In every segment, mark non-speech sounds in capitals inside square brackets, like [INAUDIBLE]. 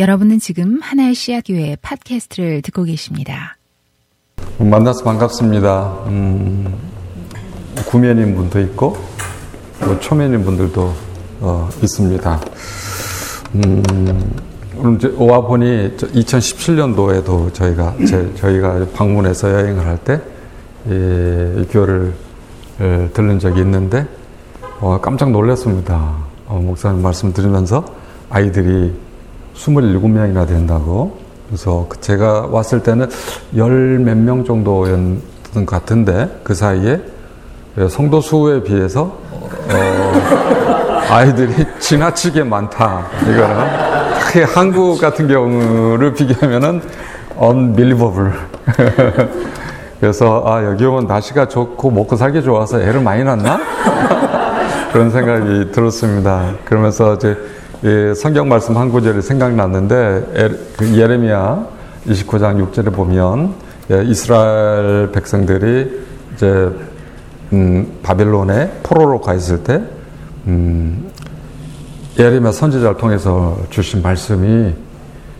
여러분은 지금 하나의 씨앗교회 팟캐스트를 듣고 계십니다. 만나서 반갑습니다. 음, 구면인 분도 있고 또 초면인 분들도 어, 있습니다. 음, 오늘 이제 와 보니 2017년도에도 저희가 제, 저희가 방문해서 여행을 할 때 이 교회를 들른 적이 있는데 어, 깜짝 놀랐습니다. 어, 목사님 말씀 드리면서 아이들이 27명이나 된다고. 그래서 그 제가 왔을 때는 열 몇 명 정도였던 것 같은데 그 사이에 성도 수에 비해서 어, [LAUGHS] 아이들이 지나치게 많다. 이거는 특히 한국 같은 경우를 비교하면은 unbelievable. [LAUGHS] 그래서 아 여기 오면 날씨가 좋고 먹고 살기 좋아서 애를 많이 낳나 [LAUGHS] 그런 생각이 들었습니다. 그러면서 이제 예, 성경 말씀 한 구절이 생각났는데 그 예레미야 29장 6절에 보면 예, 이스라엘 백성들이 이제 음, 바벨론에 포로로 가 있을 때 음, 예레미야 선지자를 통해서 주신 말씀이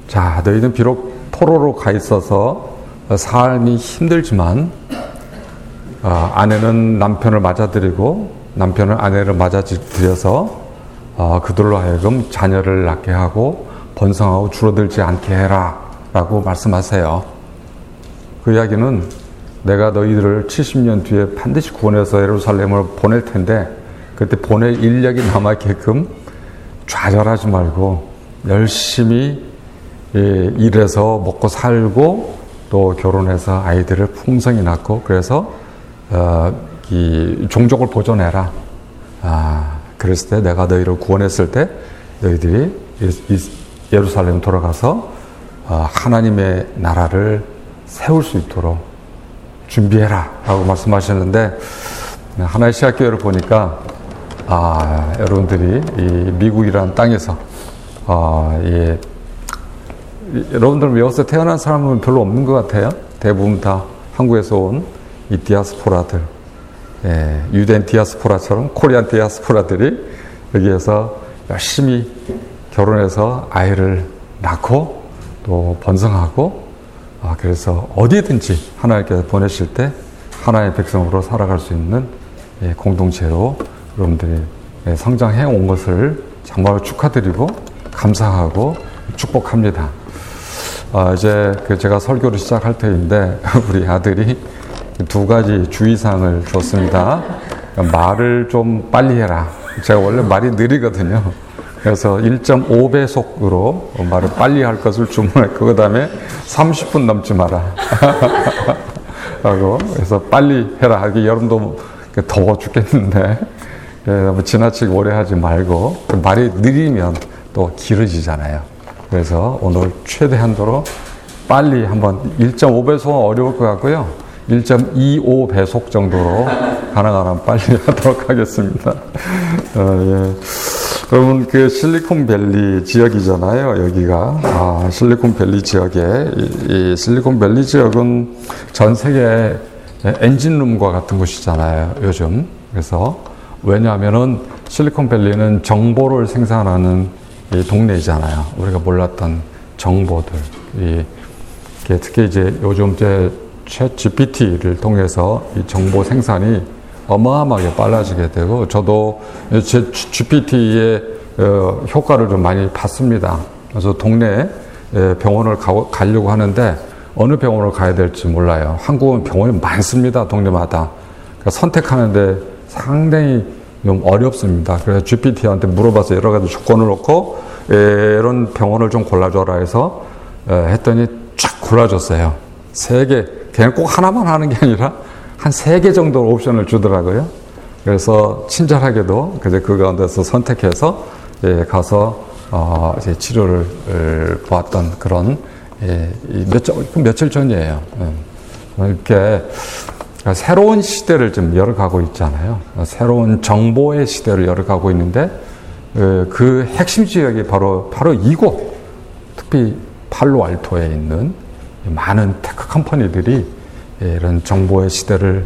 자 너희는 비록 포로로 가 있어서 삶이 힘들지만 어, 아내는 남편을 맞아들이고 남편은 아내를 맞아들여서 어, 그들로 하여금 자녀를 낳게 하고 번성하고 줄어들지 않게 해라 라고 말씀하세요. 그 이야기는 내가 너희들을 70년 뒤에 반드시 구원해서 예루살렘을 보낼 텐데 그때 보낼 인력이 남아있게끔 좌절하지 말고 열심히 예, 일해서 먹고 살고 또 결혼해서 아이들을 풍성히 낳고 그래서 어, 이 종족을 보존해라. 아, 그랬을 때 내가 너희를 구원했을 때 너희들이 예루살렘 돌아가서 어, 하나님의 나라를 세울 수 있도록 준비해라 라고 말씀하셨는데 하나의 시학교회를 보니까 아, 여러분들이 이 미국이라는 땅에서 아, 이 여러분들 여기서 태어난 사람은 별로 없는 것 같아요. 대부분 다 한국에서 온 이 디아스포라들, 예, 유대인 디아스포라처럼 코리안 디아스포라들이 여기에서 열심히 결혼해서 아이를 낳고 또 번성하고 아, 그래서 어디든지 하나님께서 보내실 때 하나의 백성으로 살아갈 수 있는 예, 공동체로 여러분들이 예, 성장해 온 것을 정말 축하드리고 감사하고 축복합니다. 아, 이제 그 제가 설교를 시작할 터인데 [LAUGHS] 우리 아들이 두 가지 주의사항을 줬습니다. 말을 좀 빨리 해라. 제가 원래 말이 느리거든요. 그래서 1.5배속으로 말을 빨리 할 것을 주문했고, 그 다음에 30분 넘지 마라. [LAUGHS] 라고. 그래서 빨리 해라. 여름도 더워 죽겠는데, 뭐 지나치게 오래 하지 말고, 말이 느리면 또 길어지잖아요. 그래서 오늘 최대한도로 빨리 한번 1.5배속은 어려울 것 같고요. 1.25배속 정도로 [LAUGHS] 가능하면 빨리 하도록 하겠습니다. 어, 예. 여러분 그 실리콘밸리 지역이잖아요. 여기가 아, 실리콘밸리 지역에 이, 이 실리콘밸리 지역은 전 세계 엔진룸과 같은 곳이잖아요. 요즘 그래서 왜냐하면은 실리콘밸리는 정보를 생산하는 이 동네이잖아요. 우리가 몰랐던 정보들. 이, 특히 이제 요즘 이제 챗 GPT를 통해서 이 정보 생산이 어마어마하게 빨라지게 되고 저도 제 GPT의 어, 효과를 좀 많이 봤습니다. 그래서 동네에 병원을 가, 가려고 하는데 어느 병원을 가야 될지 몰라요. 한국은 병원이 많습니다. 동네마다. 그러니까 선택하는데 상당히 좀 어렵습니다. 그래서 GPT한테 물어봐서 여러 가지 조건을 놓고 이런 병원을 좀 골라줘라 해서 했더니 쫙 골라줬어요. 세 개. 그냥 꼭 하나만 하는 게 아니라 한 세 개 정도 옵션을 주더라고요. 그래서 친절하게도 그제 그 가운데서 선택해서 예, 가서 어, 이제 치료를 보았던 그런 예, 몇, 며칠 전이에요. 예. 이렇게 새로운 시대를 좀 열어가고 있잖아요. 새로운 정보의 시대를 열어가고 있는데 그 핵심 지역이 바로 바로 이곳, 특히 팔로알토에 있는 많은 tech company들이 이런 정보의 시대를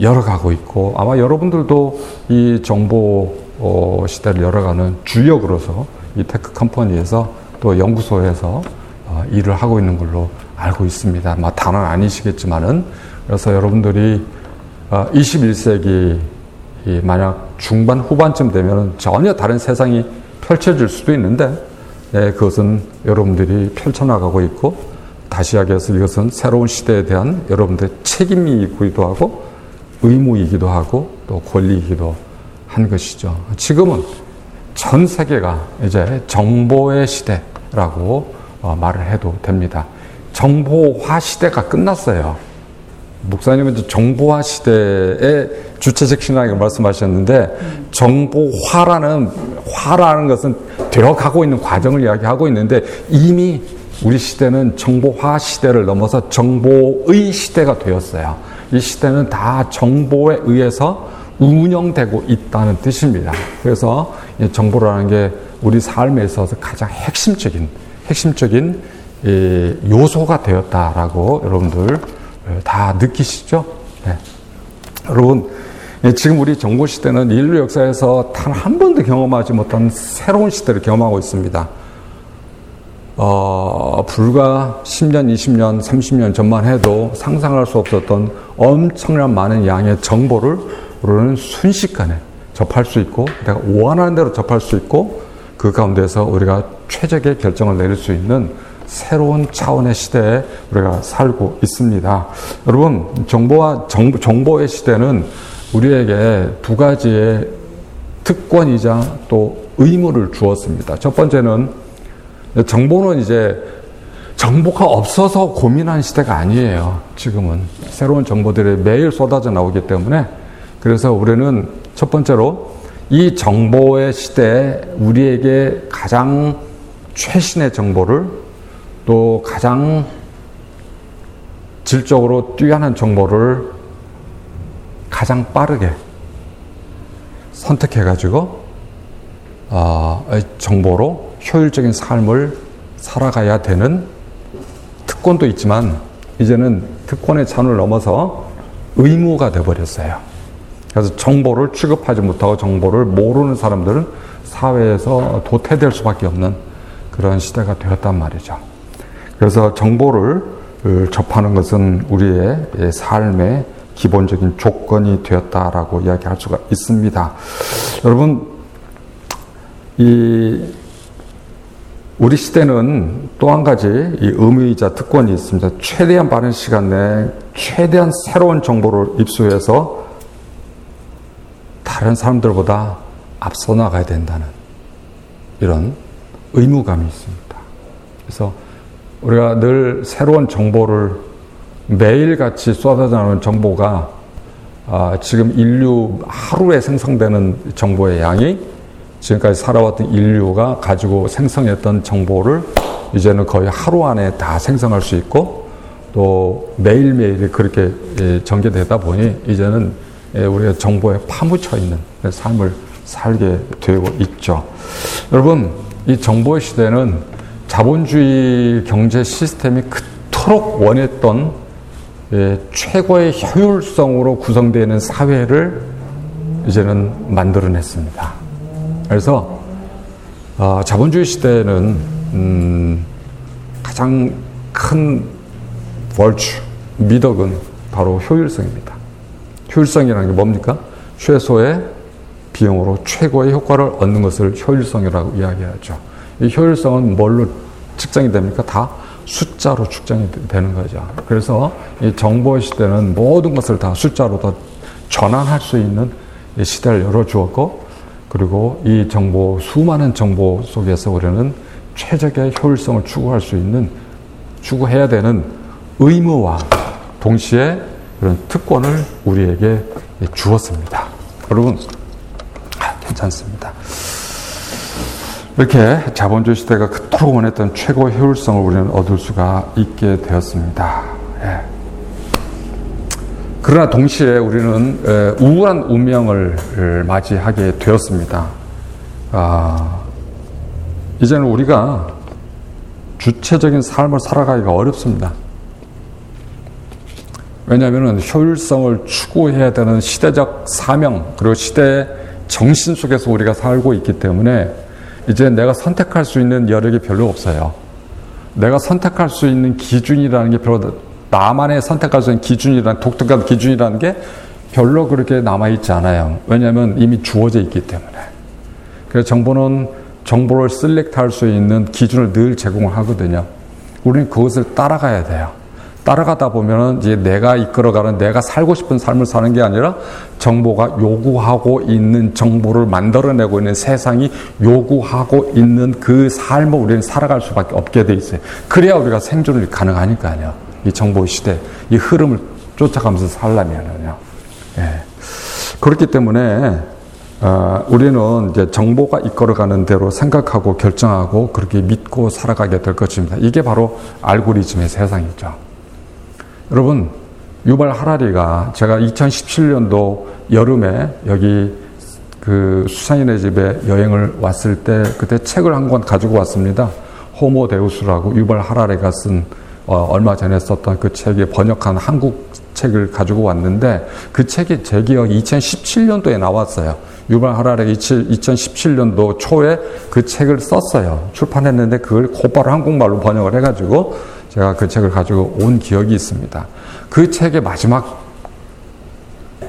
열어가고 있고 아마 여러분들도 이 정보 어, 시대를 열어가는 주역으로서 이 tech company에서 또 연구소에서 어, 일을 하고 있는 걸로 알고 있습니다. 뭐 다는 아니시겠지만은 그래서 여러분들이 21세기 어, 만약 중반 후반쯤 되면 전혀 다른 세상이 펼쳐질 수도 있는데 네, 그것은 여러분들이 펼쳐나가고 있고 다시 이야기해서 이것은 새로운 시대에 대한 여러분들의 책임이기도 하고 의무이기도 하고 또 권리이기도 한 것이죠. 지금은 전 세계가 이제 정보의 시대라고 어, 말을 해도 됩니다. 정보화 시대가 끝났어요. 목사님은 정보화 시대의 주체적 신앙을 말씀하셨는데 정보화라는 화라는 것은 되어가고 있는 과정을 이야기하고 있는데 이미 우리 시대는 정보화 시대를 넘어서 정보의 시대가 되었어요. 이 시대는 다 정보에 의해서 운영되고 있다는 뜻입니다. 그래서 정보라는 게 우리 삶에 있어서 가장 핵심적인 핵심적인 요소가 되었다라고 여러분들 다 느끼시죠? 네. 여러분 지금 우리 정보 시대는 인류 역사에서 단 한 번도 경험하지 못한 새로운 시대를 경험하고 있습니다. 어, 불과 10년, 20년, 30년 전만 해도 상상할 수 없었던 엄청난 많은 양의 정보를 우리는 순식간에 접할 수 있고, 내가 원하는 대로 접할 수 있고, 그 가운데서 우리가 최적의 결정을 내릴 수 있는 새로운 차원의 시대에 우리가 살고 있습니다. 여러분, 정보와 정, 정보의 시대는 우리에게 두 가지의 특권이자 또 의무를 주었습니다. 첫 번째는 정보는 이제 정보가 없어서 고민하는 시대가 아니에요. 지금은 새로운 정보들이 매일 쏟아져 나오기 때문에 그래서 우리는 첫 번째로 이 정보의 시대에 우리에게 가장 최신의 정보를 또 가장 질적으로 뛰어난 정보를 가장 빠르게 선택해가지고 어, 정보로 효율적인 삶을 살아가야 되는 특권도 있지만 이제는 특권의 찬을 넘어서 의무가 돼버렸어요. 그래서 정보를 취급하지 못하고 정보를 모르는 사람들은 사회에서 도태될 수밖에 없는 그런 시대가 되었단 말이죠. 그래서 정보를 어, 접하는 것은 우리의 삶의 기본적인 조건이 되었다라고 이야기할 수가 있습니다. 여러분, 이 우리 시대는 또 한 가지 이 의미이자 특권이 있습니다. 최대한 빠른 시간 내에 최대한 새로운 정보를 입수해서 다른 사람들보다 앞서 나가야 된다는 이런 의무감이 있습니다. 그래서 우리가 늘 새로운 정보를 매일같이 쏟아져 나오는 정보가 아, 지금 인류 하루에 생성되는 정보의 양이 지금까지 살아왔던 인류가 가지고 생성했던 정보를 이제는 거의 하루 안에 다 생성할 수 있고 또 매일매일 그렇게 예, 전개되다 보니 이제는 예, 우리가 정보에 파묻혀 있는 삶을 살게 되고 있죠. 여러분, 이 정보의 시대는 자본주의 경제 시스템이 그토록 원했던 예, 최고의 효율성으로 구성되어 있는 사회를 이제는 만들어냈습니다. 그래서 어, 자본주의 시대는 음, 가장 큰 월추, 미덕은 바로 효율성입니다. 효율성이라는 게 뭡니까? 최소의 비용으로 최고의 효과를 얻는 것을 효율성이라고 이야기하죠. 이 효율성은 뭘로 측정이 됩니까? 다 숫자로 측정이 되는 거죠. 그래서 이 정보 시대는 모든 것을 다 숫자로 더 전환할 수 있는 시대를 열어주었고, 그리고 이 정보, 수많은 정보 속에서 우리는 최적의 효율성을 추구할 수 있는, 추구해야 되는 의무와 동시에 그런 특권을 우리에게 주었습니다. 여러분, 아, 괜찮습니다. 이렇게 자본주의 시대가 그토록 원했던 최고 효율성을 우리는 얻을 수가 있게 되었습니다. 예. 그러나 동시에 우리는 우울한 운명을 맞이하게 되었습니다. 아, 이제는 우리가 주체적인 삶을 살아가기가 어렵습니다. 왜냐하면 효율성을 추구해야 되는 시대적 사명 그리고 시대의 정신 속에서 우리가 살고 있기 때문에 이제 내가 선택할 수 있는 여력이 별로 없어요. 내가 선택할 수 있는 기준이라는 게 별로 나만의 선택할 수 있는 기준이라는 독특한 기준이라는 게 별로 그렇게 남아 있지 않아요. 왜냐하면 이미 주어져 있기 때문에. 그래서 정보는 정보를 셀렉트할 수 있는 기준을 늘 제공을 하거든요. 우리는 그것을 따라가야 돼요. 따라가다 보면은 이제 내가 이끌어가는 내가 살고 싶은 삶을 사는 게 아니라 정보가 요구하고 있는 정보를 만들어내고 있는 세상이 요구하고 있는 그 삶을 우리는 살아갈 수밖에 없게 돼 있어요. 그래야 우리가 생존이 가능하니까요. 이 정보 시대, 이 흐름을 쫓아가면서 살려면은요. 예. 그렇기 때문에 어, 우리는 이제 정보가 이끌어가는 대로 생각하고 결정하고 그렇게 믿고 살아가게 될 것입니다. 이게 바로 알고리즘의 세상이죠. 여러분, 유발 하라리가 제가 2017년도 여름에 여기 그 수산인의 집에 여행을 왔을 때 그때 책을 한 권 가지고 왔습니다. 호모 데우스라고 유발 하라리가 쓴 어, 얼마 전에 썼던 그 책에 번역한 한국 책을 가지고 왔는데 그 책이 제 기억 2017년도에 나왔어요. 유발 하라리가 2017년도 초에 그 책을 썼어요. 출판했는데 그걸 곧바로 한국말로 번역을 해가지고 제가 그 책을 가지고 온 기억이 있습니다. 그 책의 마지막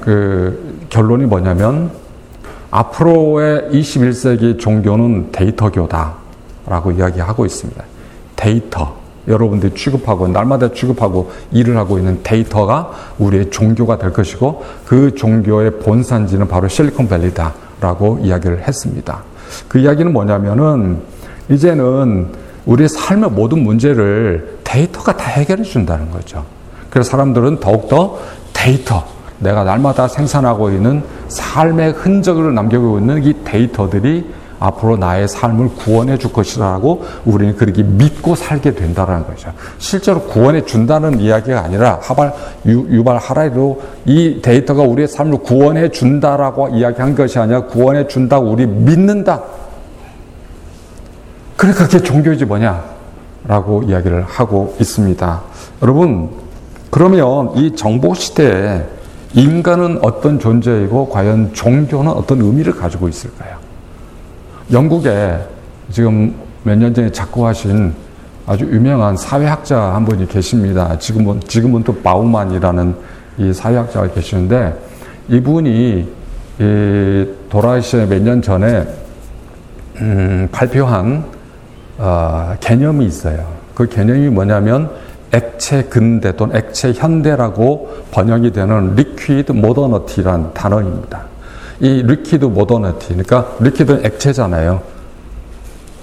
그 결론이 뭐냐면 앞으로의 21세기 종교는 데이터교다라고 이야기하고 있습니다. 데이터. 여러분들이 취급하고 날마다 취급하고 일을 하고 있는 데이터가 우리의 종교가 될 것이고 그 종교의 본산지는 바로 실리콘밸리다라고 이야기를 했습니다. 그 이야기는 뭐냐면은 이제는 우리의 삶의 모든 문제를 데이터가 다 해결해 준다는 거죠. 그래서 사람들은 더욱더 데이터, 내가 날마다 생산하고 있는 삶의 흔적을 남기고 있는 이 데이터들이 앞으로 나의 삶을 구원해 줄 것이라고 우리는 그렇게 믿고 살게 된다는 거죠. 실제로 구원해 준다는 이야기가 아니라 하발 유, 발 하라리로 이 데이터가 우리의 삶을 구원해 준다라고 이야기한 것이 아니라 구원해 준다고 우리 믿는다. 그러니까 그게 종교이지 뭐냐라고 이야기를 하고 있습니다. 여러분, 그러면 이 정보 시대에 인간은 어떤 존재이고 과연 종교는 어떤 의미를 가지고 있을까요? 영국에 지금 몇 년 전에 작고하신 아주 유명한 사회학자 한 분이 계십니다. 지금은, 지금은 또 바우만이라는 이 사회학자가 계시는데 이분이 이 돌아가시기 몇년 전에 음, 발표한 어, 개념이 있어요. 그 개념이 뭐냐면 액체 근대 또는 액체 현대라고 번역이 되는 liquid modernity란 단어입니다. 이 liquid modernity, 그러니까 liquid는 액체잖아요.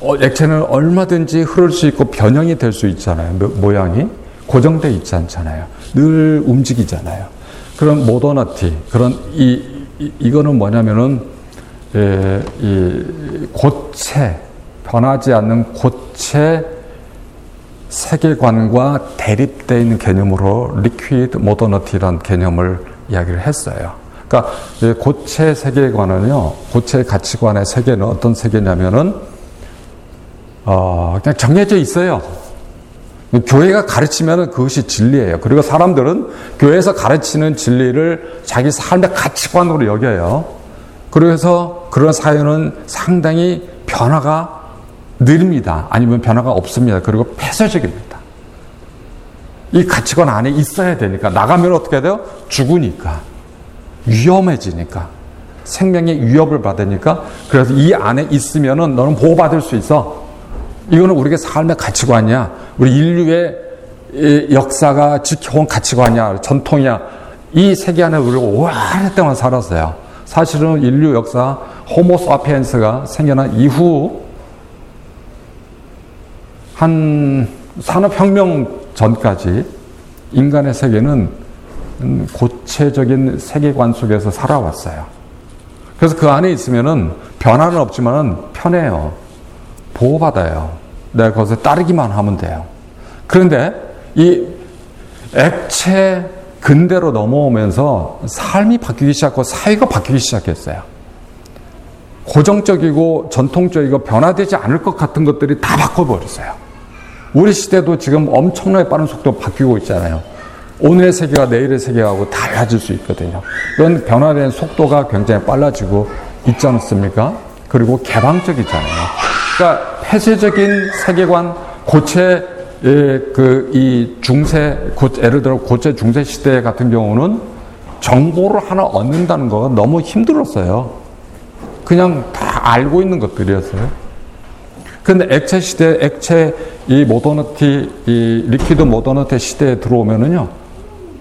어, 액체는 얼마든지 흐를 수 있고 변형이 될 수 있잖아요. 모양이 고정돼 있지 않잖아요. 늘 움직이잖아요. 그런 modernity, 그런 이, 이 이거는 뭐냐면은 에, 이 고체 변하지 않는 고체 세계관과 대립되어 있는 개념으로 liquid modernity란 개념을 이야기를 했어요. 그러니까 고체 세계관은요, 고체 가치관의 세계는 어떤 세계냐면은 어, 그냥 정해져 있어요. 교회가 가르치면 그것이 진리예요. 그리고 사람들은 교회에서 가르치는 진리를 자기 삶의 가치관으로 여겨요. 그래서 그런 사회는 상당히 변화가 느립니다. 아니면 변화가 없습니다. 그리고 폐쇄적입니다. 이 가치관 안에 있어야 되니까 나가면 어떻게 돼요? 죽으니까 위험해지니까 생명의 위협을 받으니까 그래서 이 안에 있으면은 너는 보호받을 수 있어. 이거는 우리의 삶의 가치관이야. 우리 인류의 역사가 지켜온 가치관이야. 전통이야. 이 세계 안에 우리가 오랫동안 살았어요. 사실은 인류 역사 호모 사피엔스가 생겨난 이후 한 산업혁명 전까지 인간의 세계는 고체적인 세계관 속에서 살아왔어요. 그래서 그 안에 있으면은 변화는 없지만은 편해요. 보호받아요. 내가 거기서 따르기만 하면 돼요. 그런데 이 액체 근대로 넘어오면서 삶이 바뀌기 시작하고 사회가 바뀌기 시작했어요. 고정적이고 전통적이고 변화되지 않을 것 같은 것들이 다 바꿔버렸어요. 우리 시대도 지금 엄청나게 빠른 속도로 바뀌고 있잖아요. 오늘의 세계가 내일의 세계하고 달라질 수 있거든요. 이런 변화된 속도가 굉장히 빨라지고 있지 않습니까? 그리고 개방적이잖아요. 그러니까 폐쇄적인 세계관, 고체 그 이 중세 고, 예를 들어 고체 중세 시대 같은 경우는 정보를 하나 얻는다는 거가 너무 힘들었어요. 그냥 다 알고 있는 것들이었어요. 근데 액체 시대, 액체 이 modernity, 이 liquid modernity 시대에 들어오면은요,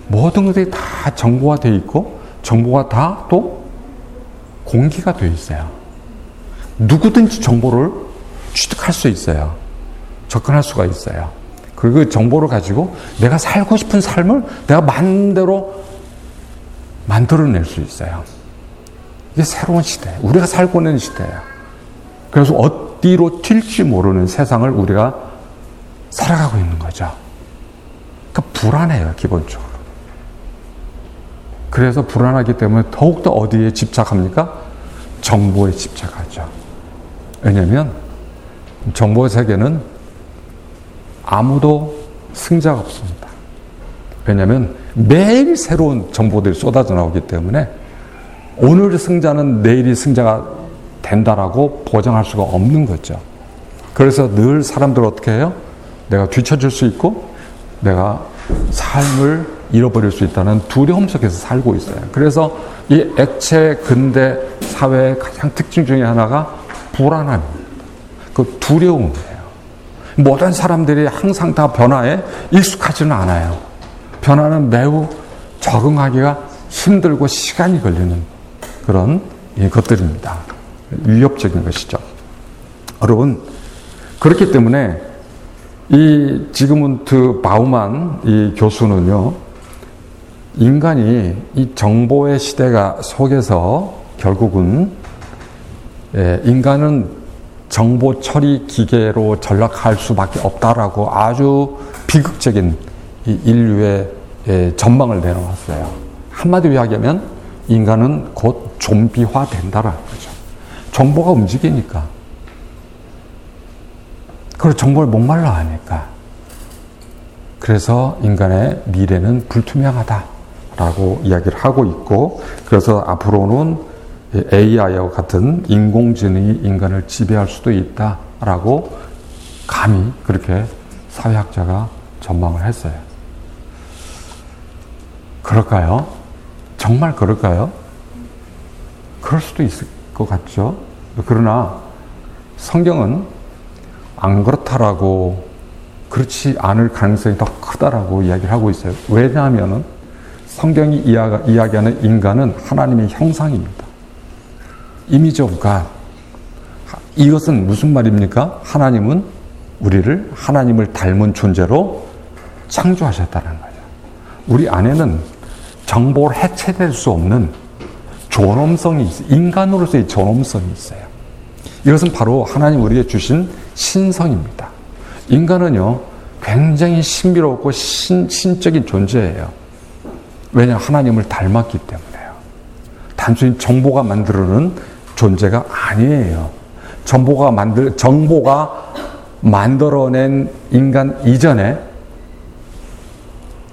모든 것들이 다 정보화 되어 있고, 정보가 다 또 공개가 되어 있어요. 누구든지 정보를 취득할 수 있어요. 접근할 수가 있어요. 그리고 그 정보를 가지고 내가 살고 싶은 삶을 내가 마음대로 만들어낼 수 있어요. 이게 새로운 시대. 우리가 살고 있는 시대예요. 그래서 어디로 튈지 모르는 세상을 우리가 살아가고 있는 거죠. 그러니까 불안해요, 기본적으로. 그래서 불안하기 때문에 더욱더 어디에 집착합니까? 정보에 집착하죠. 왜냐면 정보 세계는 아무도 승자가 없습니다. 왜냐하면 매일 새로운 정보들이 쏟아져 나오기 때문에 오늘 승자는 내일이 승자가 된다라고 보장할 수가 없는 거죠. 그래서 늘 사람들 어떻게 해요? 내가 뒤처질 수 있고 내가 삶을 잃어버릴 수 있다는 두려움 속에서 살고 있어요. 그래서 이 액체 근대 사회의 가장 특징 중에 하나가 불안함입니다. 그 두려움이에요. 모든 사람들이 항상 다 변화에 익숙하지는 않아요. 변화는 매우 적응하기가 힘들고 시간이 걸리는 그런 것들입니다. 위협적인 것이죠. 여러분, 그렇기 때문에 이 지그문트 바우만 이 교수는요, 인간이 이 정보의 시대가 속에서 결국은 예, 인간은 정보 처리 기계로 전락할 수밖에 없다라고 아주 비극적인 인류의 예, 전망을 내놓았어요. 한마디로 이야기하면 인간은 곧 좀비화 된다라는 거죠. 정보가 움직이니까. 그리고 정보를 목말라 하니까. 그래서 인간의 미래는 불투명하다 라고 이야기를 하고 있고, 그래서 앞으로는 AI와 같은 인공지능이 인간을 지배할 수도 있다라고 감히 그렇게 사회학자가 전망을 했어요. 그럴까요? 정말 그럴까요? 그럴 수도 있을 것 같죠. 그러나 성경은 안 그렇다라고 그렇지 않을 가능성이 더 크다라고 이야기를 하고 있어요. 왜냐하면 성경이 이야기하는 인간은 하나님의 형상입니다. Image of God. 이것은 무슨 말입니까? 하나님은 우리를 하나님을 닮은 존재로 창조하셨다는 거죠. 우리 안에는 정보로 해체될 수 없는 존엄성이 있어요. 인간으로서의 존엄성이 있어요. 이것은 바로 하나님 우리에게 주신 신성입니다. 인간은요, 굉장히 신비롭고 신, 신적인 존재예요. 왜냐, 하나님을 닮았기 때문에요. 단순히 정보가 만들어는 존재가 아니에요. 정보가 만들, 정보가 만들어낸 인간 이전에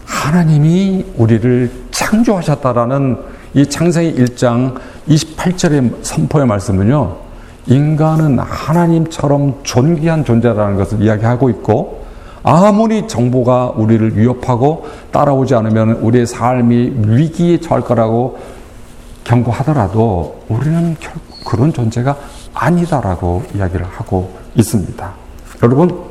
하나님이 우리를 창조하셨다라는 이 창세기 1장 28절의 선포의 말씀은요, 인간은 하나님처럼 존귀한 존재라는 것을 이야기하고 있고, 아무리 정보가 우리를 위협하고 따라오지 않으면 우리의 삶이 위기에 처할 거라고 경고하더라도 우리는 그런 존재가 아니다라고 이야기를 하고 있습니다. 여러분,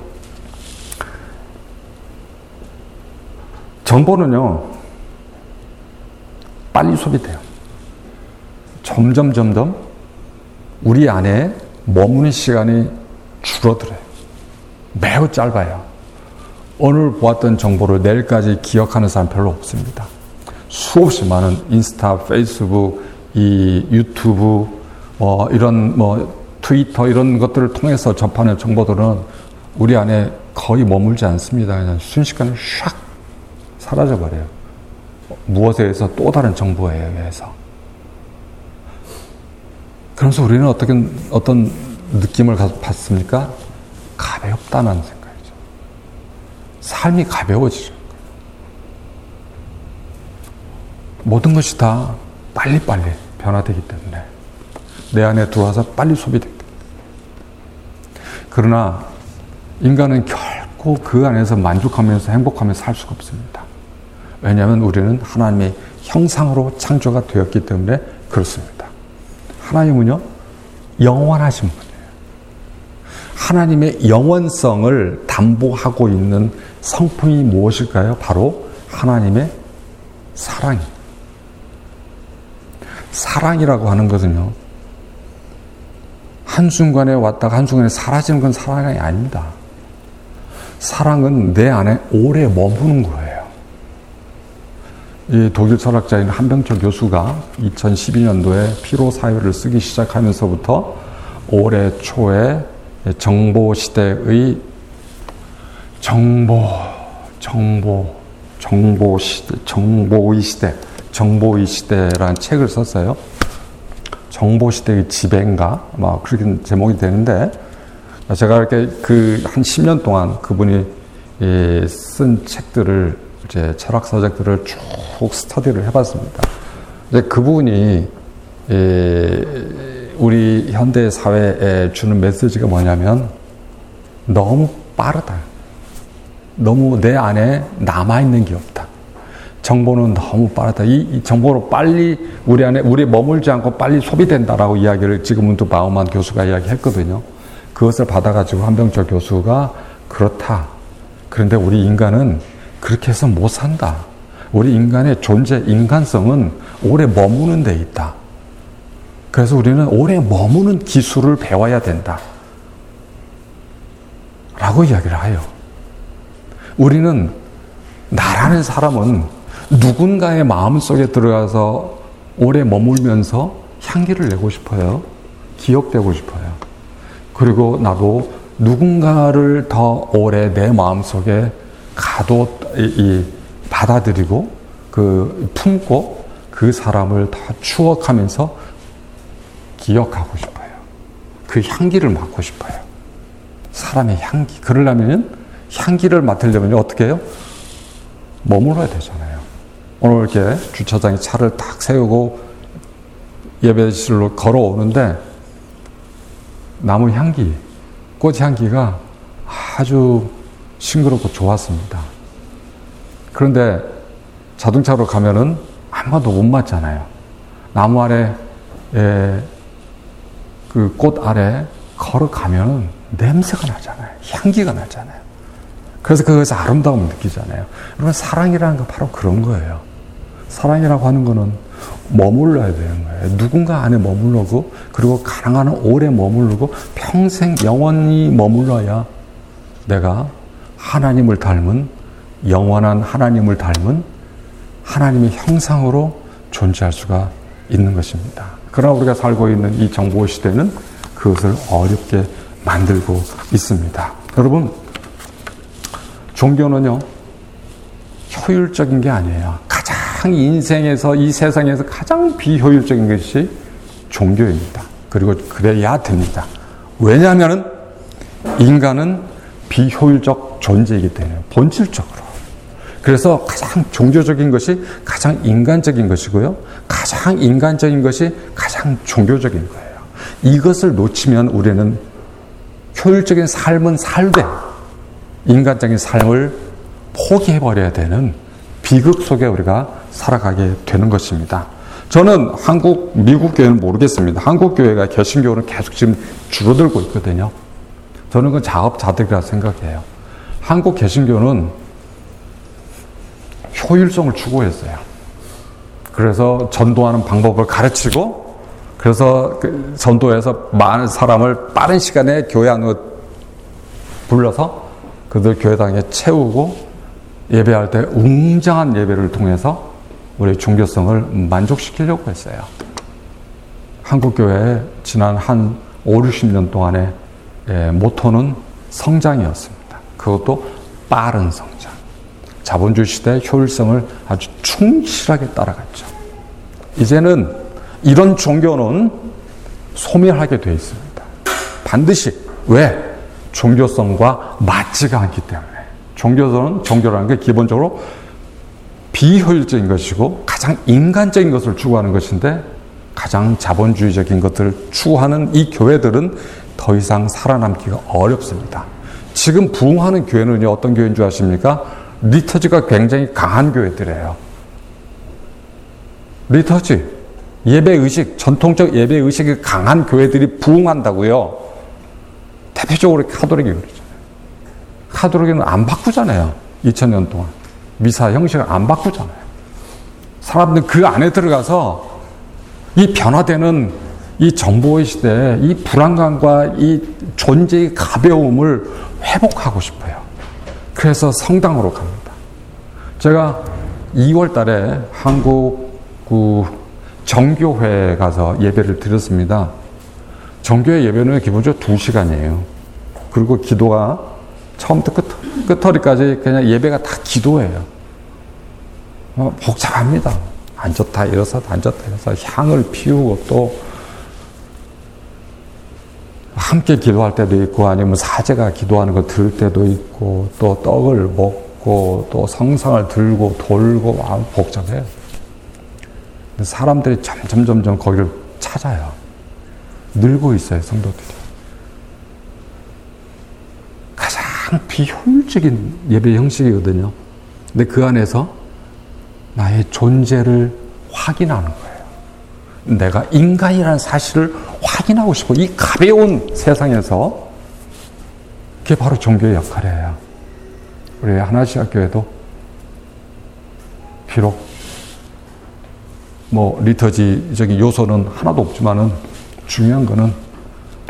정보는요, 빨리 소비돼요. 점점, 점점 우리 안에 머무는 시간이 줄어들어요. 매우 짧아요. 오늘 보았던 정보를 내일까지 기억하는 사람 별로 없습니다. 수없이 많은 인스타, 페이스북, 이 유튜브, 뭐 이런 뭐 트위터 이런 것들을 통해서 접하는 정보들은 우리 안에 거의 머물지 않습니다. 그냥 순식간에 샥 사라져 버려요. 무엇에 의해서 또 다른 정보에 의해서. 그러면서 우리는 어떻게 어떤 느낌을 받습니까? 가볍다는. 삶이 가벼워지죠. 모든 것이 다 빨리빨리 변화되기 때문에 내 안에 들어와서 빨리 소비됩니다. 그러나 인간은 결코 그 안에서 만족하면서 행복하면서 살 수가 없습니다. 왜냐하면 우리는 하나님의 형상으로 창조가 되었기 때문에 그렇습니다. 하나님은요, 영원하신 분이에요. 하나님의 영원성을 담보하고 있는 성품이 무엇일까요? 바로 하나님의 사랑입니다. 사랑이라고 하는 것은요, 한순간에 왔다가 한순간에 사라지는 건 사랑이 아닙니다. 사랑은 내 안에 오래 머무는 거예요. 이 독일 철학자인 한병철 교수가 2012년도에 피로 사회를 쓰기 시작하면서부터 올해 초에 정보 시대의 정보, 정보, 정보 시대, 정보의 시대, 정보의 시대라는 책을 썼어요. 정보 시대의 지배인가? 막 그렇게 제목이 되는데 제가 이렇게 그 한 10년 동안 그분이 쓴 책들을 이제 철학 서적들을 쭉 스터디를 해봤습니다. 이제 그분이 우리 현대 사회에 주는 메시지가 뭐냐면 너무 빠르다. 너무 내 안에 남아있는 게 없다. 정보는 너무 빠르다. 이, 이 정보로 빨리 우리 안에, 우리 머물지 않고 빨리 소비된다라고 이야기를 지금은 또 마음한 교수가 이야기했거든요. 그것을 받아가지고 한병철 교수가 그렇다. 그런데 우리 인간은 그렇게 해서 못 산다. 우리 인간의 존재, 인간성은 오래 머무는 데 있다. 그래서 우리는 오래 머무는 기술을 배워야 된다. 라고 이야기를 해요. 우리는 나라는 사람은 누군가의 마음 속에 들어가서 오래 머물면서 향기를 내고 싶어요. 기억되고 싶어요. 그리고 나도 누군가를 더 오래 내 마음 속에 가도 이, 이 받아들이고 그 품고 그 사람을 다 추억하면서 기억하고 싶어요. 그 향기를 맡고 싶어요. 사람의 향기. 그러려면 향기를 맡으려면 어떻게 해요? 머물러야 되잖아요. 오늘 이렇게 주차장에 차를 딱 세우고 예배실로 걸어오는데 나무 향기, 꽃 향기가 아주 싱그럽고 좋았습니다. 그런데 자동차로 가면은 한 번도 못 맞잖아요. 나무 아래, 그 꽃 아래 걸어가면 냄새가 나잖아요. 향기가 나잖아요. 그래서 그것에서 아름다움을 느끼잖아요. 여러분, 사랑이라는 건 바로 그런 거예요. 사랑이라고 하는 거는 머물러야 되는 거예요. 누군가 안에 머물러고, 그리고 가능한 오래 머물르고, 평생 영원히 머물러야 내가 하나님을 닮은 영원한 하나님을 닮은 하나님의 형상으로 존재할 수가 있는 것입니다. 그러나 우리가 살고 있는 이 정보 시대는 그것을 어렵게 만들고 있습니다. 여러분, 종교는요, 효율적인 게 아니에요. 가장 인생에서, 이 세상에서 가장 비효율적인 것이 종교입니다. 그리고 그래야 됩니다. 왜냐하면 인간은 비효율적 존재이기 때문에 본질적으로. 그래서 가장 종교적인 것이 가장 인간적인 것이고요. 가장 인간적인 것이 가장 종교적인 거예요. 이것을 놓치면 우리는 효율적인 삶은 살되 인간적인 삶을 포기해버려야 되는 비극 속에 우리가 살아가게 되는 것입니다. 저는 한국, 미국 교회는 모르겠습니다. 한국 교회가 개신교는 계속 지금 줄어들고 있거든요. 저는 그 자업자득이라 생각해요. 한국 개신교는 효율성을 추구했어요. 그래서 전도하는 방법을 가르치고, 그래서 그 전도에서 많은 사람을 빠른 시간에 교회 안으로 불러서 그들 교회당에 채우고 예배할 때 웅장한 예배를 통해서 우리 종교성을 만족시키려고 했어요. 한국교회 지난 한 5, 60년 동안의 예, 모토는 성장이었습니다. 그것도 빠른 성장. 자본주의 시대의 효율성을 아주 충실하게 따라갔죠. 이제는 이런 종교는 소멸하게 되어 있습니다. 반드시. 왜? 종교성과 맞지가 않기 때문에. 종교는, 종교라는 게 기본적으로 비효율적인 것이고 가장 인간적인 것을 추구하는 것인데 가장 자본주의적인 것들을 추구하는 이 교회들은 더 이상 살아남기가 어렵습니다. 지금 부흥하는 교회는요, 어떤 교회인 줄 아십니까? 리터지가 굉장히 강한 교회들이에요. 리터지, 예배 의식, 전통적 예배 의식이 강한 교회들이 부흥한다고요. 대표적으로 카톨릭이 그러잖아요. 카톨릭은 안 바꾸잖아요. 2000년 동안. 미사 형식을 안 바꾸잖아요. 사람들 그 안에 들어가서 이 변화되는 이 정보의 시대에 이 불안감과 이 존재의 가벼움을 회복하고 싶어요. 그래서 성당으로 갑니다. 제가 2월 달에 한국 그 정교회에 가서 예배를 드렸습니다. 정교회 예배는 기본적으로 2시간이에요. 그리고 기도가 처음부터 끝, 끝허리까지 그냥 예배가 다 기도예요. 어, 복잡합니다. 앉았다 일어서다 앉았다 일어서 향을 피우고 또 함께 기도할 때도 있고 아니면 사제가 기도하는 걸 들을 때도 있고 또 떡을 먹고 또 성상을 들고 돌고 아 복잡해요. 사람들이 점점 점점 거기를 찾아요. 늘고 있어요 성도들이. 가장 비효율적인 예배 형식이거든요. 근데 그 안에서 나의 존재를 확인하는 거예요. 내가 인간이라는 사실을 확인하고 싶어. 이 가벼운 세상에서 그게 바로 종교의 역할이에요. 우리 하나시아 교회도 비록 뭐 리터지적인 요소는 하나도 없지만은 중요한 거는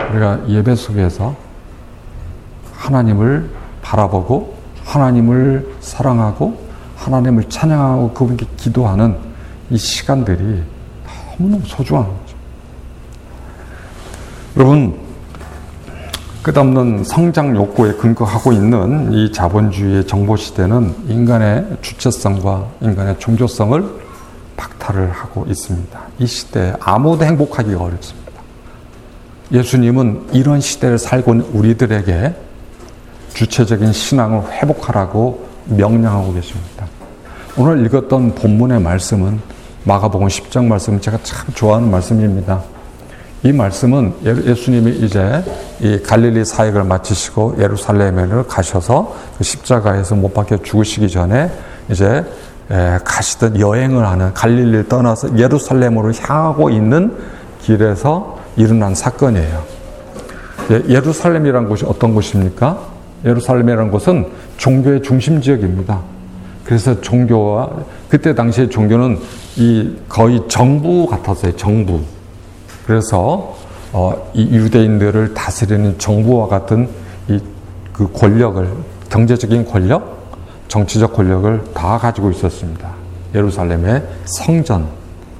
우리가 예배 속에서 하나님을 바라보고 하나님을 사랑하고 하나님을 찬양하고 그분께 기도하는 이 시간들이 너무너무 소중한 거죠. 여러분, 끝없는 성장 욕구에 근거하고 있는 이 자본주의의 정보 시대는 인간의 주체성과 인간의 종교성을 박탈을 하고 있습니다. 이 시대에 아무도 행복하기가 어렵습니다. 예수님은 이런 시대를 살고 있는 우리들에게 주체적인 신앙을 회복하라고 명령하고 계십니다. 오늘 읽었던 본문의 말씀은 마가복음 10장 말씀 제가 참 좋아하는 말씀입니다. 이 말씀은 예, 예수님이 이제 이 갈릴리 사역을 마치시고 예루살렘에 가셔서 그 십자가에서 못 박혀 죽으시기 전에 이제 가시던 여행을 하는 갈릴리를 떠나서 예루살렘으로 향하고 있는 길에서 일어난 사건이에요. 예, 예루살렘이란 곳이 어떤 곳입니까? 예루살렘이라는 곳은 종교의 중심 지역입니다. 그래서 종교와 그때 당시에 종교는 이 거의 정부 같았어요. 정부. 그래서 어, 이 유대인들을 다스리는 정부와 같은 이 그 권력을 경제적인 권력, 정치적 권력을 다 가지고 있었습니다. 예루살렘의 성전,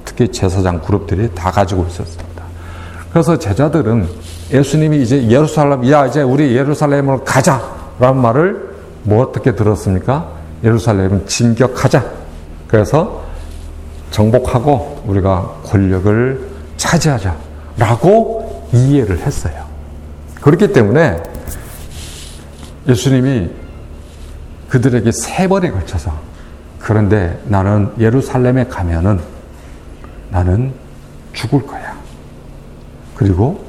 특히 제사장 그룹들이 다 가지고 있었습니다. 그래서 제자들은 예수님이 이제 예루살렘, 야, 이제 우리 예루살렘으로 가자! 라는 말을 뭐 어떻게 들었습니까? 예루살렘은 진격하자. 그래서 정복하고 우리가 권력을 차지하자. 라고 이해를 했어요. 그렇기 때문에 예수님이 그들에게 세 번에 걸쳐서 그런데 나는 예루살렘에 가면은 나는 죽을 거야. 그리고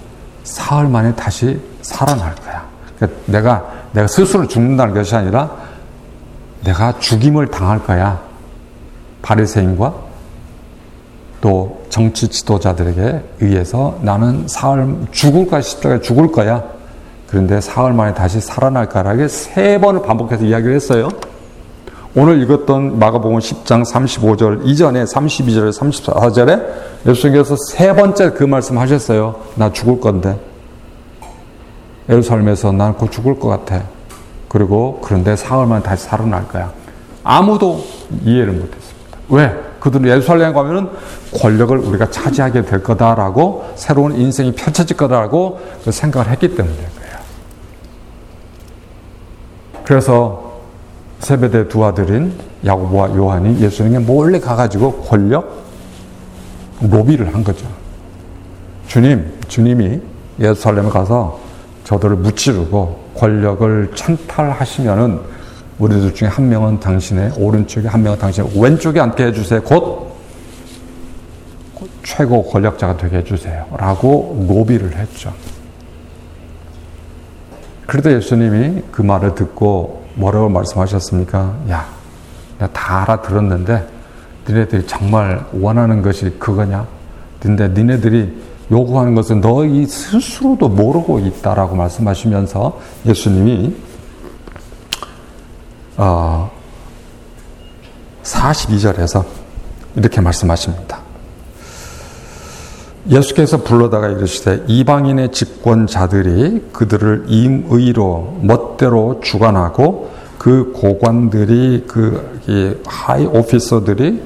사흘 만에 다시 살아날 거야. 그러니까 내가 내가 스스로 죽는다는 것이 아니라 내가 죽임을 당할 거야. 바리새인과 또 정치 지도자들에게 의해서 나는 사흘 죽을 거야 십자가에 죽을 거야. 그런데 사흘 만에 다시 살아날 거라고 세 번을 반복해서 이야기를 했어요. 오늘 읽었던 마가복음 10장 35절 이전에 32절 34절에 예수님께서 세 번째 그 말씀 하셨어요. 나 죽을 건데 예루살렘에서 난 곧 죽을 것 같아. 그리고 그런데 사흘만 다시 살아날 거야. 아무도 이해를 못했습니다. 왜? 그들은 예루살렘 가면은 권력을 우리가 차지하게 될 거다라고 새로운 인생이 펼쳐질 거다라고 그 생각을 했기 때문인 거예요. 그래서 세베대 두 아들인 야고보와 요한이 예수님에 몰래 가가지고 권력 로비를 한 거죠. 주님, 주님이 예루살렘에 가서 저들을 무찌르고 권력을 찬탈하시면은 우리들 중에 한 명은 당신의 오른쪽에 한 명은 당신의 왼쪽에 앉게 해주세요. 곧 최고 권력자가 되게 해주세요. 라고 로비를 했죠. 그래도 예수님이 그 말을 듣고 뭐라고 말씀하셨습니까? 야, 내가 다 알아들었는데 니네들이 정말 원하는 것이 그거냐? 근데 니네들이 요구하는 것은 너희 스스로도 모르고 있다라고 말씀하시면서 예수님이 어, 42절에서 이렇게 말씀하십니다. 예수께서 불러다가 이르시되 이방인의 집권자들이 그들을 임의로 멋대로 주관하고 그 고관들이 그 하이 오피서들이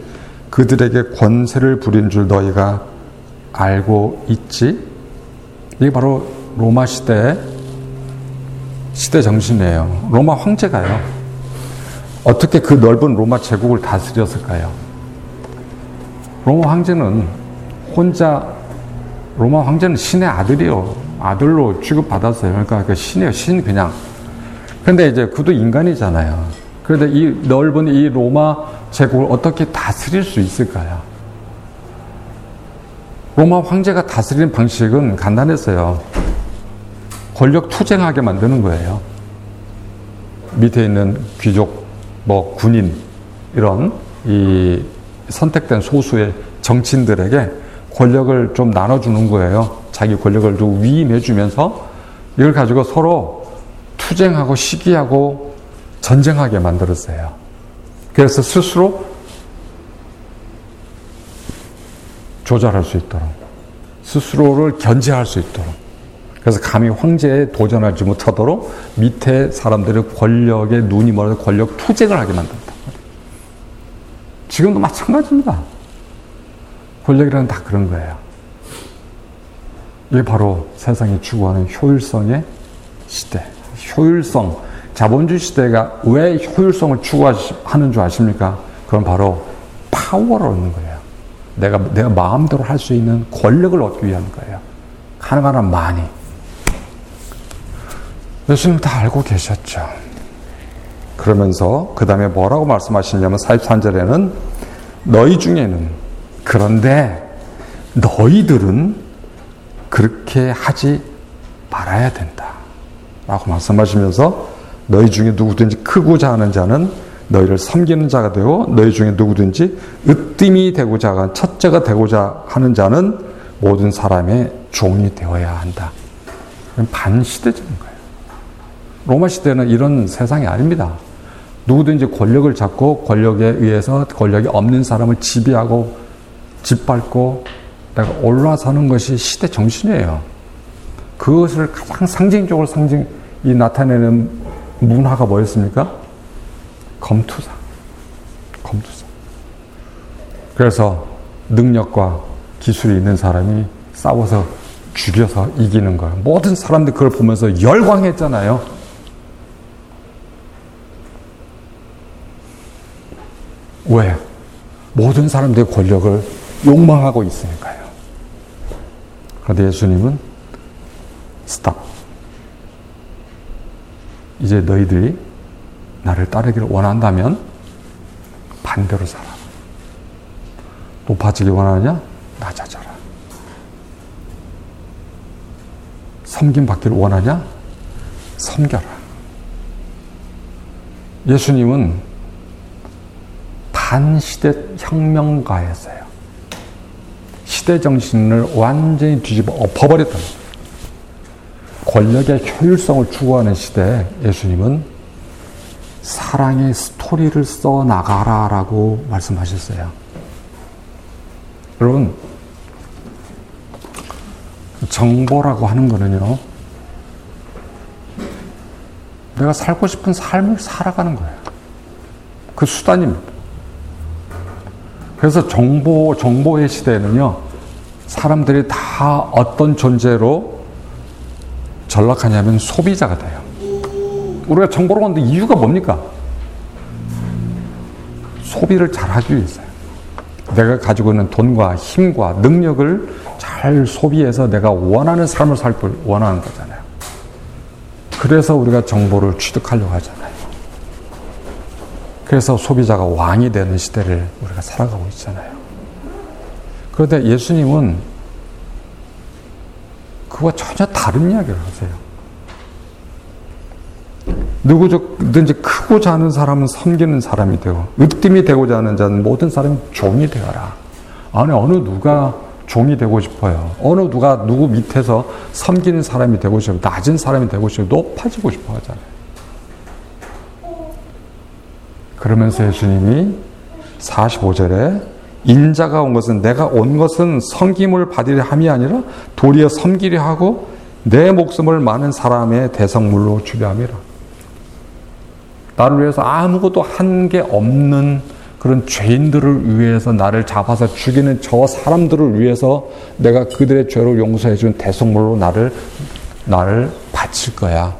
그들에게 권세를 부린 줄 너희가 알고 있지? 이게 바로 로마 시대 시대 정신이에요. 로마 황제가요. 어떻게 그 넓은 로마 제국을 다스렸을까요? 로마 황제는 혼자 로마 황제는 신의 아들이요. 아들로 취급받았어요. 그러니까 그 신이에요. 신 그냥. 근데 이제 그도 인간이잖아요. 그런데 이 넓은 이 로마 제국을 어떻게 다스릴 수 있을까요? 로마 황제가 다스리는 방식은 간단했어요. 권력 투쟁하게 만드는 거예요. 밑에 있는 귀족, 뭐 군인 이런 이 선택된 소수의 정치인들에게 권력을 좀 나눠주는 거예요. 자기 권력을 좀 위임해주면서 이걸 가지고 서로 투쟁하고 시기하고 전쟁하게 만들었어요. 그래서 스스로 조절할 수 있도록 스스로를 견제할 수 있도록 그래서 감히 황제에 도전하지 못하도록 밑에 사람들의 권력에 눈이 멀어서 권력 투쟁을 하게 만든다. 지금도 마찬가지입니다. 권력이라는 다 그런 거예요. 이게 바로 세상이 추구하는 효율성의 시대. 효율성. 자본주의 시대가 왜 효율성을 추구하는 줄 아십니까? 그건 바로 파워를 얻는 거예요. 내가, 내가 마음대로 할 수 있는 권력을 얻기 위한 거예요. 가능한 한 많이. 예수님 다 알고 계셨죠. 그러면서 그 다음에 뭐라고 말씀하시냐면 43절에는 너희 중에는 그런데 너희들은 그렇게 하지 말아야 된다. 라고 말씀하시면서 너희 중에 누구든지 크고자 하는 자는 너희를 섬기는 자가 되고 너희 중에 누구든지 으뜸이 되고자 하는 첫째가 되고자 하는 자는 모든 사람의 종이 되어야 한다. 반시대적인 거예요. 로마 시대는 이런 세상이 아닙니다. 누구든지 권력을 잡고 권력에 의해서 권력이 없는 사람을 지배하고 짓밟고 내가 올라서는 것이 시대 정신이에요. 그것을 가장 상징적으로 상징, 이 나타내는 문화가 뭐였습니까? 검투사. 검투사. 그래서 능력과 기술이 있는 사람이 싸워서 죽여서 이기는 거예요. 모든 사람들 그걸 보면서 열광했잖아요. 왜? 모든 사람들의 권력을 욕망하고 있으니까요. 그런데 예수님은 스탑. 이제 너희들이 나를 따르기를 원한다면 반대로 살아. 높아지기 원하느냐? 낮아져라. 섬김 받기를 원하냐? 섬겨라. 예수님은 반시대 혁명가였어요. 시대 정신을 완전히 뒤집어 엎어버렸던 권력의 효율성을 추구하는 시대에 예수님은 사랑의 스토리를 써 나가라라고 말씀하셨어요. 여러분, 정보라고 하는 거는요, 내가 살고 싶은 삶을 살아가는 거예요. 그 수단입니다. 그래서 정보, 정보의 시대에는요, 사람들이 다 어떤 존재로 전락하냐면 소비자가 돼요. 우리가 정보를 얻는 이유가 뭡니까? 소비를 잘 하기 위해서요. 내가 가지고 있는 돈과 힘과 능력을 잘 소비해서 내가 원하는 삶을 살 걸 원하는 거잖아요. 그래서 우리가 정보를 취득하려고 하잖아요. 그래서 소비자가 왕이 되는 시대를 우리가 살아가고 있잖아요. 그런데 예수님은 그와 전혀 다른 이야기를 하세요. 누구든지 크고자 하는 사람은 섬기는 사람이 되고 으뜸이 되고자 하는 자는 모든 사람이 종이 되어라. 아니 어느 누가 종이 되고 싶어요. 어느 누가 누구 밑에서 섬기는 사람이 되고 싶어요. 낮은 사람이 되고 싶어요. 높아지고 싶어 하잖아요. 그러면서 예수님이 45절에 인자가 온 것은 내가 온 것은 섬김을 받으려 함이 아니라 도리어 섬기려 하고 내 목숨을 많은 사람의 대성물로 주려 함이라. 나를 위해서 아무것도 한 게 없는 그런 죄인들을 위해서 나를 잡아서 죽이는 저 사람들을 위해서 내가 그들의 죄를 용서해 준 대성물로 나를 나를 바칠 거야.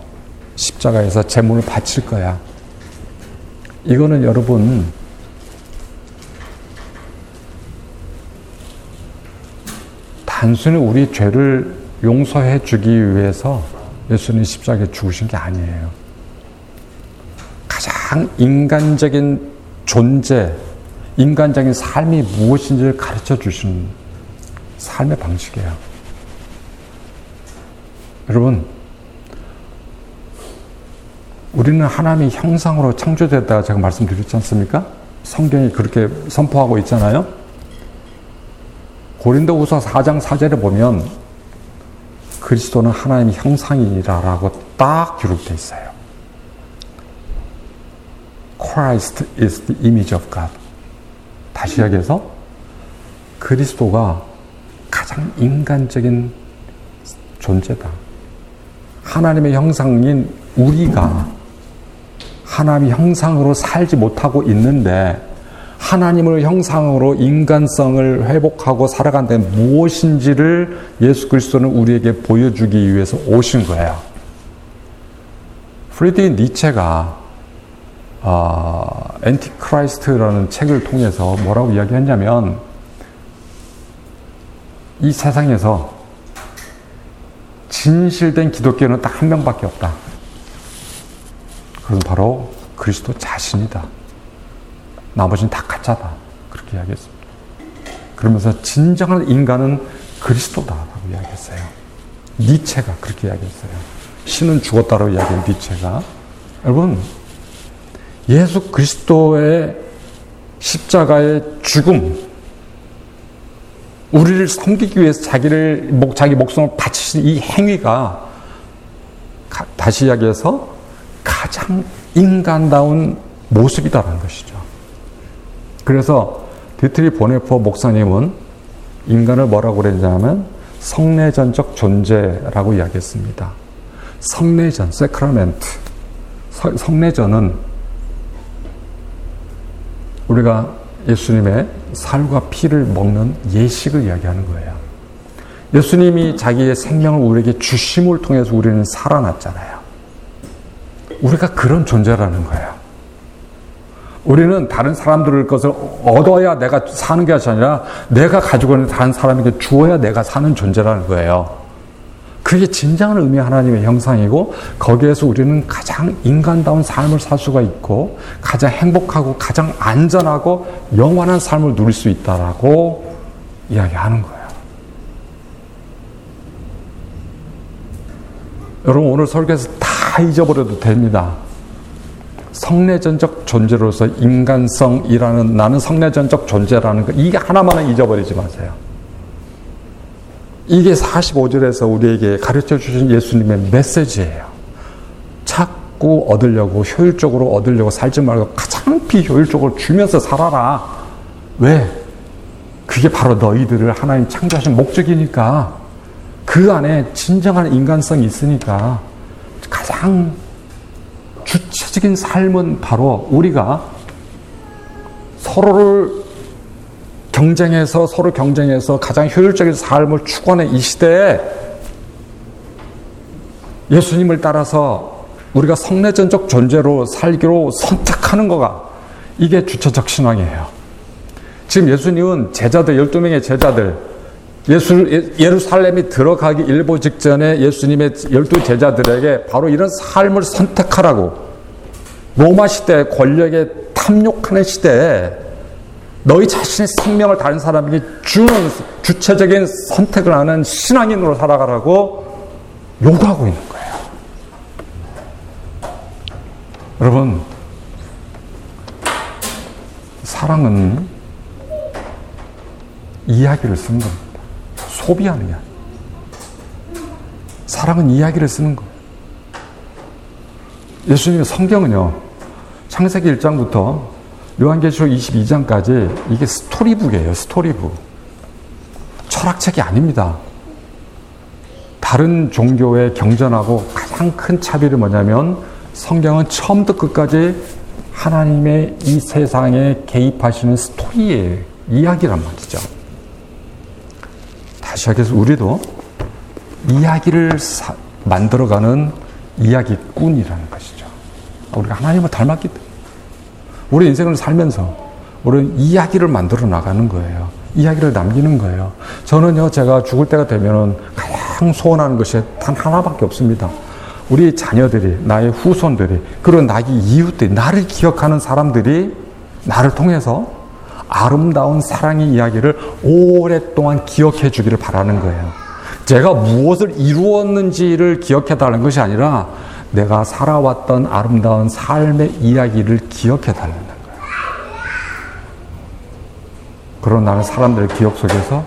십자가에서 제물을 바칠 거야. 이거는 여러분 단순히 우리 죄를 용서해 주기 위해서 예수님 십자가에 죽으신 게 아니에요. 가장 인간적인 존재, 인간적인 삶이 무엇인지를 가르쳐 주신 삶의 방식이에요. 여러분, 우리는 하나님의 형상으로 창조됐다가 제가 말씀드렸지 않습니까? 성경이 그렇게 선포하고 있잖아요. 고린도후서 4장 4절에 보면 그리스도는 하나님의 형상이라라고 딱 기록되어 있어요. Christ is the image of God. 다시 이야기해서 그리스도가 가장 인간적인 존재다. 하나님의 형상인 우리가 하나님의 형상으로 살지 못하고 있는데 하나님의 형상으로 인간성을 회복하고 살아간다는 무엇인지를 예수 그리스도는 우리에게 보여주기 위해서 오신 거예요. 프리드리히 니체가 어, Antichrist라는 책을 통해서 뭐라고 이야기했냐면 이 세상에서 진실된 기독교는 딱 한 명밖에 없다. 그건 바로 그리스도 자신이다. 나머지는 다 가짜다. 그렇게 이야기했습니다. 그러면서 진정한 인간은 그리스도다 라고 이야기했어요. 니체가 그렇게 이야기했어요. 신은 죽었다고 이야기한 니체가. 여러분, 예수 그리스도의 십자가의 죽음, 우리를 섬기기 위해서 자기를, 자기 목숨을 바치신 이 행위가 다시 이야기해서 가장 인간다운 모습이다라는 것이죠. 그래서 디트리히 본회퍼 목사님은 인간을 뭐라고 그랬냐면 성례전적 존재라고 이야기했습니다. 성례전, sacrament. 성내전은 우리가 예수님의 살과 피를 먹는 예식을 이야기하는 거예요. 예수님이 자기의 생명을 우리에게 주심을 통해서 우리는 살아났잖아요. 우리가 그런 존재라는 거예요. 우리는 다른 사람들의 것을 얻어야 내가 사는 게 아니라 내가 가지고 있는 다른 사람에게 주어야 내가 사는 존재라는 거예요. 그게 진정한 의미 하나님의 형상이고 거기에서 우리는 가장 인간다운 삶을 살 수가 있고 가장 행복하고 가장 안전하고 영원한 삶을 누릴 수 있다라고 이야기하는 거예요. 여러분 오늘 설교에서 다 잊어버려도 됩니다. 성내전적 존재로서 인간성이라는 나는 성내전적 존재라는 거 이게 하나만은 잊어버리지 마세요. 이게 45절에서 우리에게 가르쳐 주신 예수님의 메시지예요. 자꾸 얻으려고 효율적으로 얻으려고 살지 말고 가장 비효율적으로 주면서 살아라. 왜? 그게 바로 너희들을 하나님 창조하신 목적이니까 그 안에 진정한 인간성이 있으니까 가장 주체적인 삶은 바로 우리가 서로를 경쟁해서 서로 경쟁해서 가장 효율적인 삶을 추구하는 이 시대에 예수님을 따라서 우리가 성내전적 존재로 살기로 선택하는 거가 이게 주체적 신앙이에요. 지금 예수님은 제자들, 12명의 제자들, 예수, 예루살렘이 들어가기 일보 직전에 예수님의 열두 제자들에게 바로 이런 삶을 선택하라고 로마 시대 권력에 탐욕하는 시대에 너희 자신의 생명을 다른 사람에게 주는 주체적인 선택을 하는 신앙인으로 살아가라고 요구하고 있는 거예요. 여러분, 사랑은 이야기를 쓰는 겁니다. 아니에요. 사랑은 이야기를 쓰는 거예요. 예수님의 성경은요, 창세기 1장부터 요한계시록 22장까지 이게 스토리북이에요, 스토리북. 철학책이 아닙니다. 다른 종교의 경전하고 가장 큰 차별이 뭐냐면 성경은 처음부터 끝까지 하나님의 이 세상에 개입하시는 스토리의 이야기란 말이죠. 하겠습 우리도 이야기를 사, 만들어가는 이야기꾼이라는 것이죠. 우리가 하나님을 닮았기 때문에. 우리 인생을 살면서 우리는 이야기를 만들어 나가는 거예요. 이야기를 남기는 거예요. 저는요, 제가 죽을 때가 되면은 가장 소원하는 것이 단 하나밖에 없습니다. 우리 자녀들이, 나의 후손들이, 그리고 나의 이웃들이, 나를 기억하는 사람들이 나를 통해서 아름다운 사랑의 이야기를 오랫동안 기억해 주기를 바라는 거예요. 제가 무엇을 이루었는지를 기억해 달라는 것이 아니라 내가 살아왔던 아름다운 삶의 이야기를 기억해 달라는 거예요. 그런 나는 사람들의 기억 속에서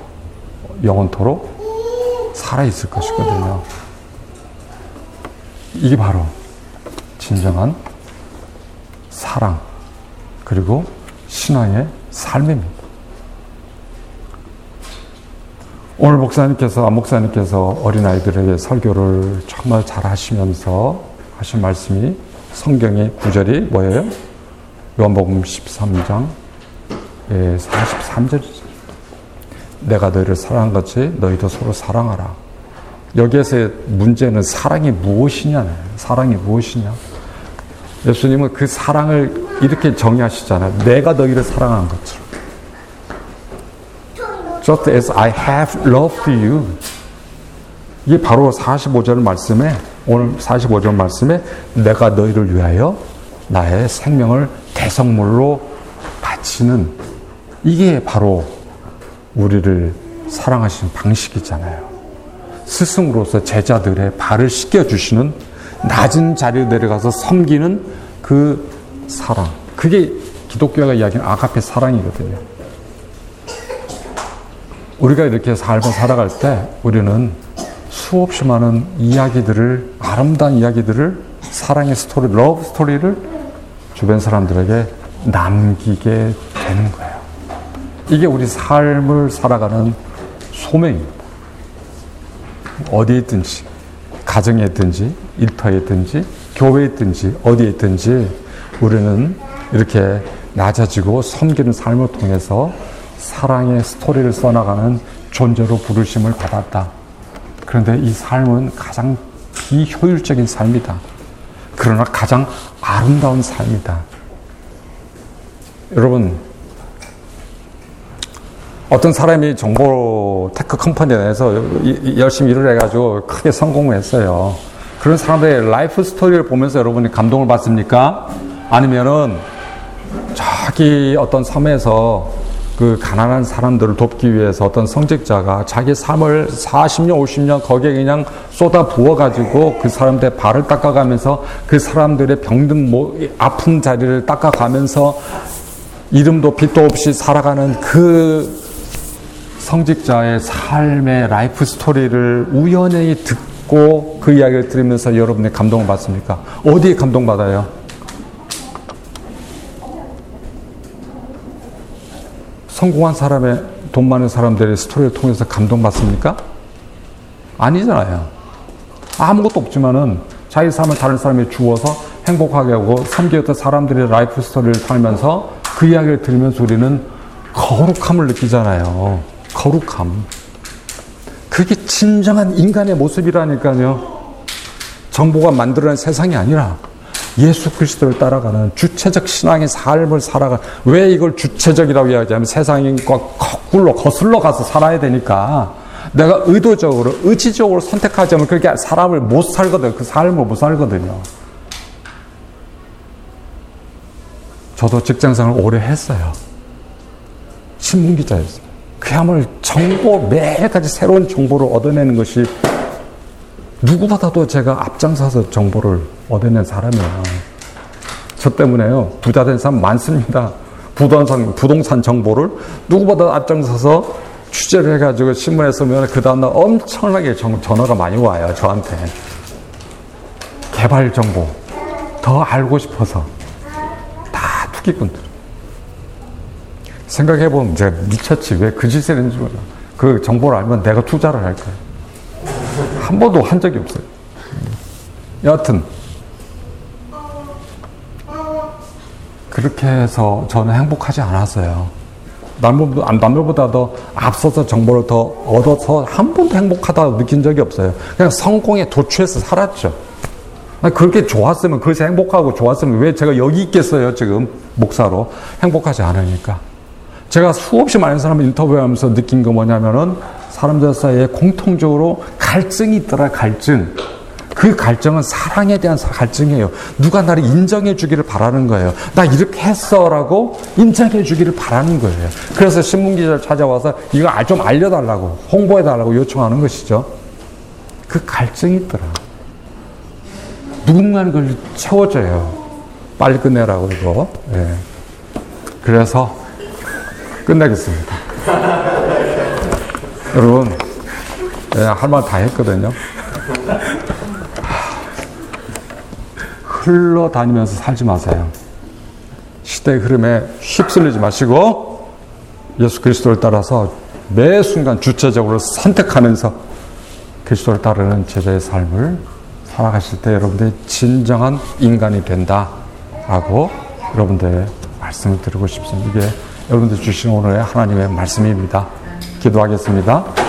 영원토록 살아있을 것이거든요. 이게 바로 진정한 사랑, 그리고 신앙의 삶입니다. 오늘 목사님께서, 안 목사님께서 어린아이들에게 설교를 정말 잘 하시면서 하신 말씀이 성경의 구절이 뭐예요? 요한복음 13장 43절이죠. 예, 내가 너희를 사랑한 것이 너희도 서로 사랑하라. 여기에서의 문제는 사랑이 무엇이냐 사랑이 무엇이냐? 예수님은 그 사랑을 이렇게 정의하시잖아요. 내가 너희를 사랑한 것처럼. Just as I have loved you. 이게 바로 45절 말씀에, 오늘 45절 말씀에 내가 너희를 위하여 나의 생명을 대성물로 바치는 이게 바로 우리를 사랑하시는 방식이잖아요. 스승으로서 제자들의 발을 씻겨주시는 낮은 자리에 내려가서 섬기는 그 사랑. 그게 기독교가 이야기하는 아가페 사랑이거든요. 우리가 이렇게 삶을 살아갈 때 우리는 수없이 많은 이야기들을, 아름다운 이야기들을, 사랑의 스토리, love story를 주변 사람들에게 남기게 되는 거예요. 이게 우리 삶을 살아가는 소명입니다. 어디에 있든지, 가정에 있든지, 일터에 있든지, 교회에 있든지, 어디에 있든지, 우리는 이렇게 낮아지고 섬기는 삶을 통해서 사랑의 스토리를 써나가는 존재로 부르심을 받았다. 그런데 이 삶은 가장 비효율적인 삶이다. 그러나 가장 아름다운 삶이다. 여러분, 어떤 사람이 정보 tech company 내에서 열심히 일을 해가지고 크게 성공을 했어요. 그런 사람들의 life story를 보면서 여러분이 감동을 받습니까? 아니면은 자기 어떤 섬에서 그 가난한 사람들을 돕기 위해서 어떤 성직자가 자기 삶을 40년, 50년 거기에 그냥 쏟아 부어가지고 그 사람들의 발을 닦아가면서 그 사람들의 병든 모, 아픈 자리를 닦아가면서 이름도 빛도 없이 살아가는 그 성직자의 삶의 life story를 우연히 듣고 그 이야기를 들으면서 여러분이 감동을 받습니까? 어디에 감동받아요? 성공한 사람의 돈 많은 사람들의 스토리를 통해서 감동받습니까? 아니잖아요. 아무것도 없지만은 자기 삶을 다른 사람에 주어서 행복하게 하고 섬기었던 사람들의 life story를 살면서 그 이야기를 들으면서 우리는 거룩함을 느끼잖아요. 거룩함. 그게 진정한 인간의 모습이라니까요. 정보가 만들어낸 세상이 아니라 예수 그리스도를 따라가는 주체적 신앙의 삶을 살아가 왜 이걸 주체적이라고 이야기하면 세상과 거꾸로 거슬러 가서 살아야 되니까 내가 의도적으로 의지적으로 선택하지 않으면 그렇게 삶을 못 살거든 그 삶을 못 살거든요. 저도 직장생활 오래 했어요. 신문 기자였어요. 그야말로 정보, 매일까지 새로운 정보를 얻어내는 것이 누구보다도 제가 앞장서서 정보를 얻어낸 사람이에요. 저 때문에요. 부자 된 사람 많습니다. 부동산, 부동산 정보를 누구보다 앞장서서 취재를 해가지고 신문에 쓰면 그 다음날 엄청나게 전화가 많이 와요. 저한테. 개발 정보. 더 알고 싶어서. 다 투기꾼들. 생각해보면 제가 미쳤지. 왜 그 짓을 했는지 몰라. 그 정보를 알면 내가 투자를 할 거예요. 한 번도 한 적이 없어요. 여하튼. 그렇게 해서 저는 행복하지 않았어요. 남들보다, 남들보다 더 앞서서 정보를 더 얻어서 한 번도 행복하다 느낀 적이 없어요. 그냥 성공에 도취해서 살았죠. 그렇게 좋았으면, 그래서 행복하고 좋았으면 왜 제가 여기 있겠어요, 지금, 목사로. 행복하지 않으니까. 제가 수없이 많은 사람을 인터뷰하면서 느낀 거 뭐냐면은 사람들 사이에 공통적으로 갈증이 있더라, 갈증. 그 갈증은 사랑에 대한 갈증이에요. 누가 나를 인정해 주기를 바라는 거예요. 나 이렇게 했어라고 인정해 주기를 바라는 거예요. 그래서 신문 기자를 찾아와서 이거 좀 알려달라고, 홍보해 달라고 요청하는 것이죠. 그 갈증이 있더라. 누군가는 그걸 채워줘요. 빨리 끝내라고, 이거. 예. 그래서 끝내겠습니다. [LAUGHS] 여러분, 예, 할말 다 했거든요. 흘러다니면서 살지 마세요. 시대의 흐름에 휩쓸리지 마시고 예수 그리스도를 따라서 매 순간 주체적으로 선택하면서 그리스도를 따르는 제자의 삶을 살아가실 때 여러분들이 진정한 인간이 된다라고 여러분들 말씀을 드리고 싶습니다. 이게 여러분들 주신 오늘의 하나님의 말씀입니다. 기도하겠습니다.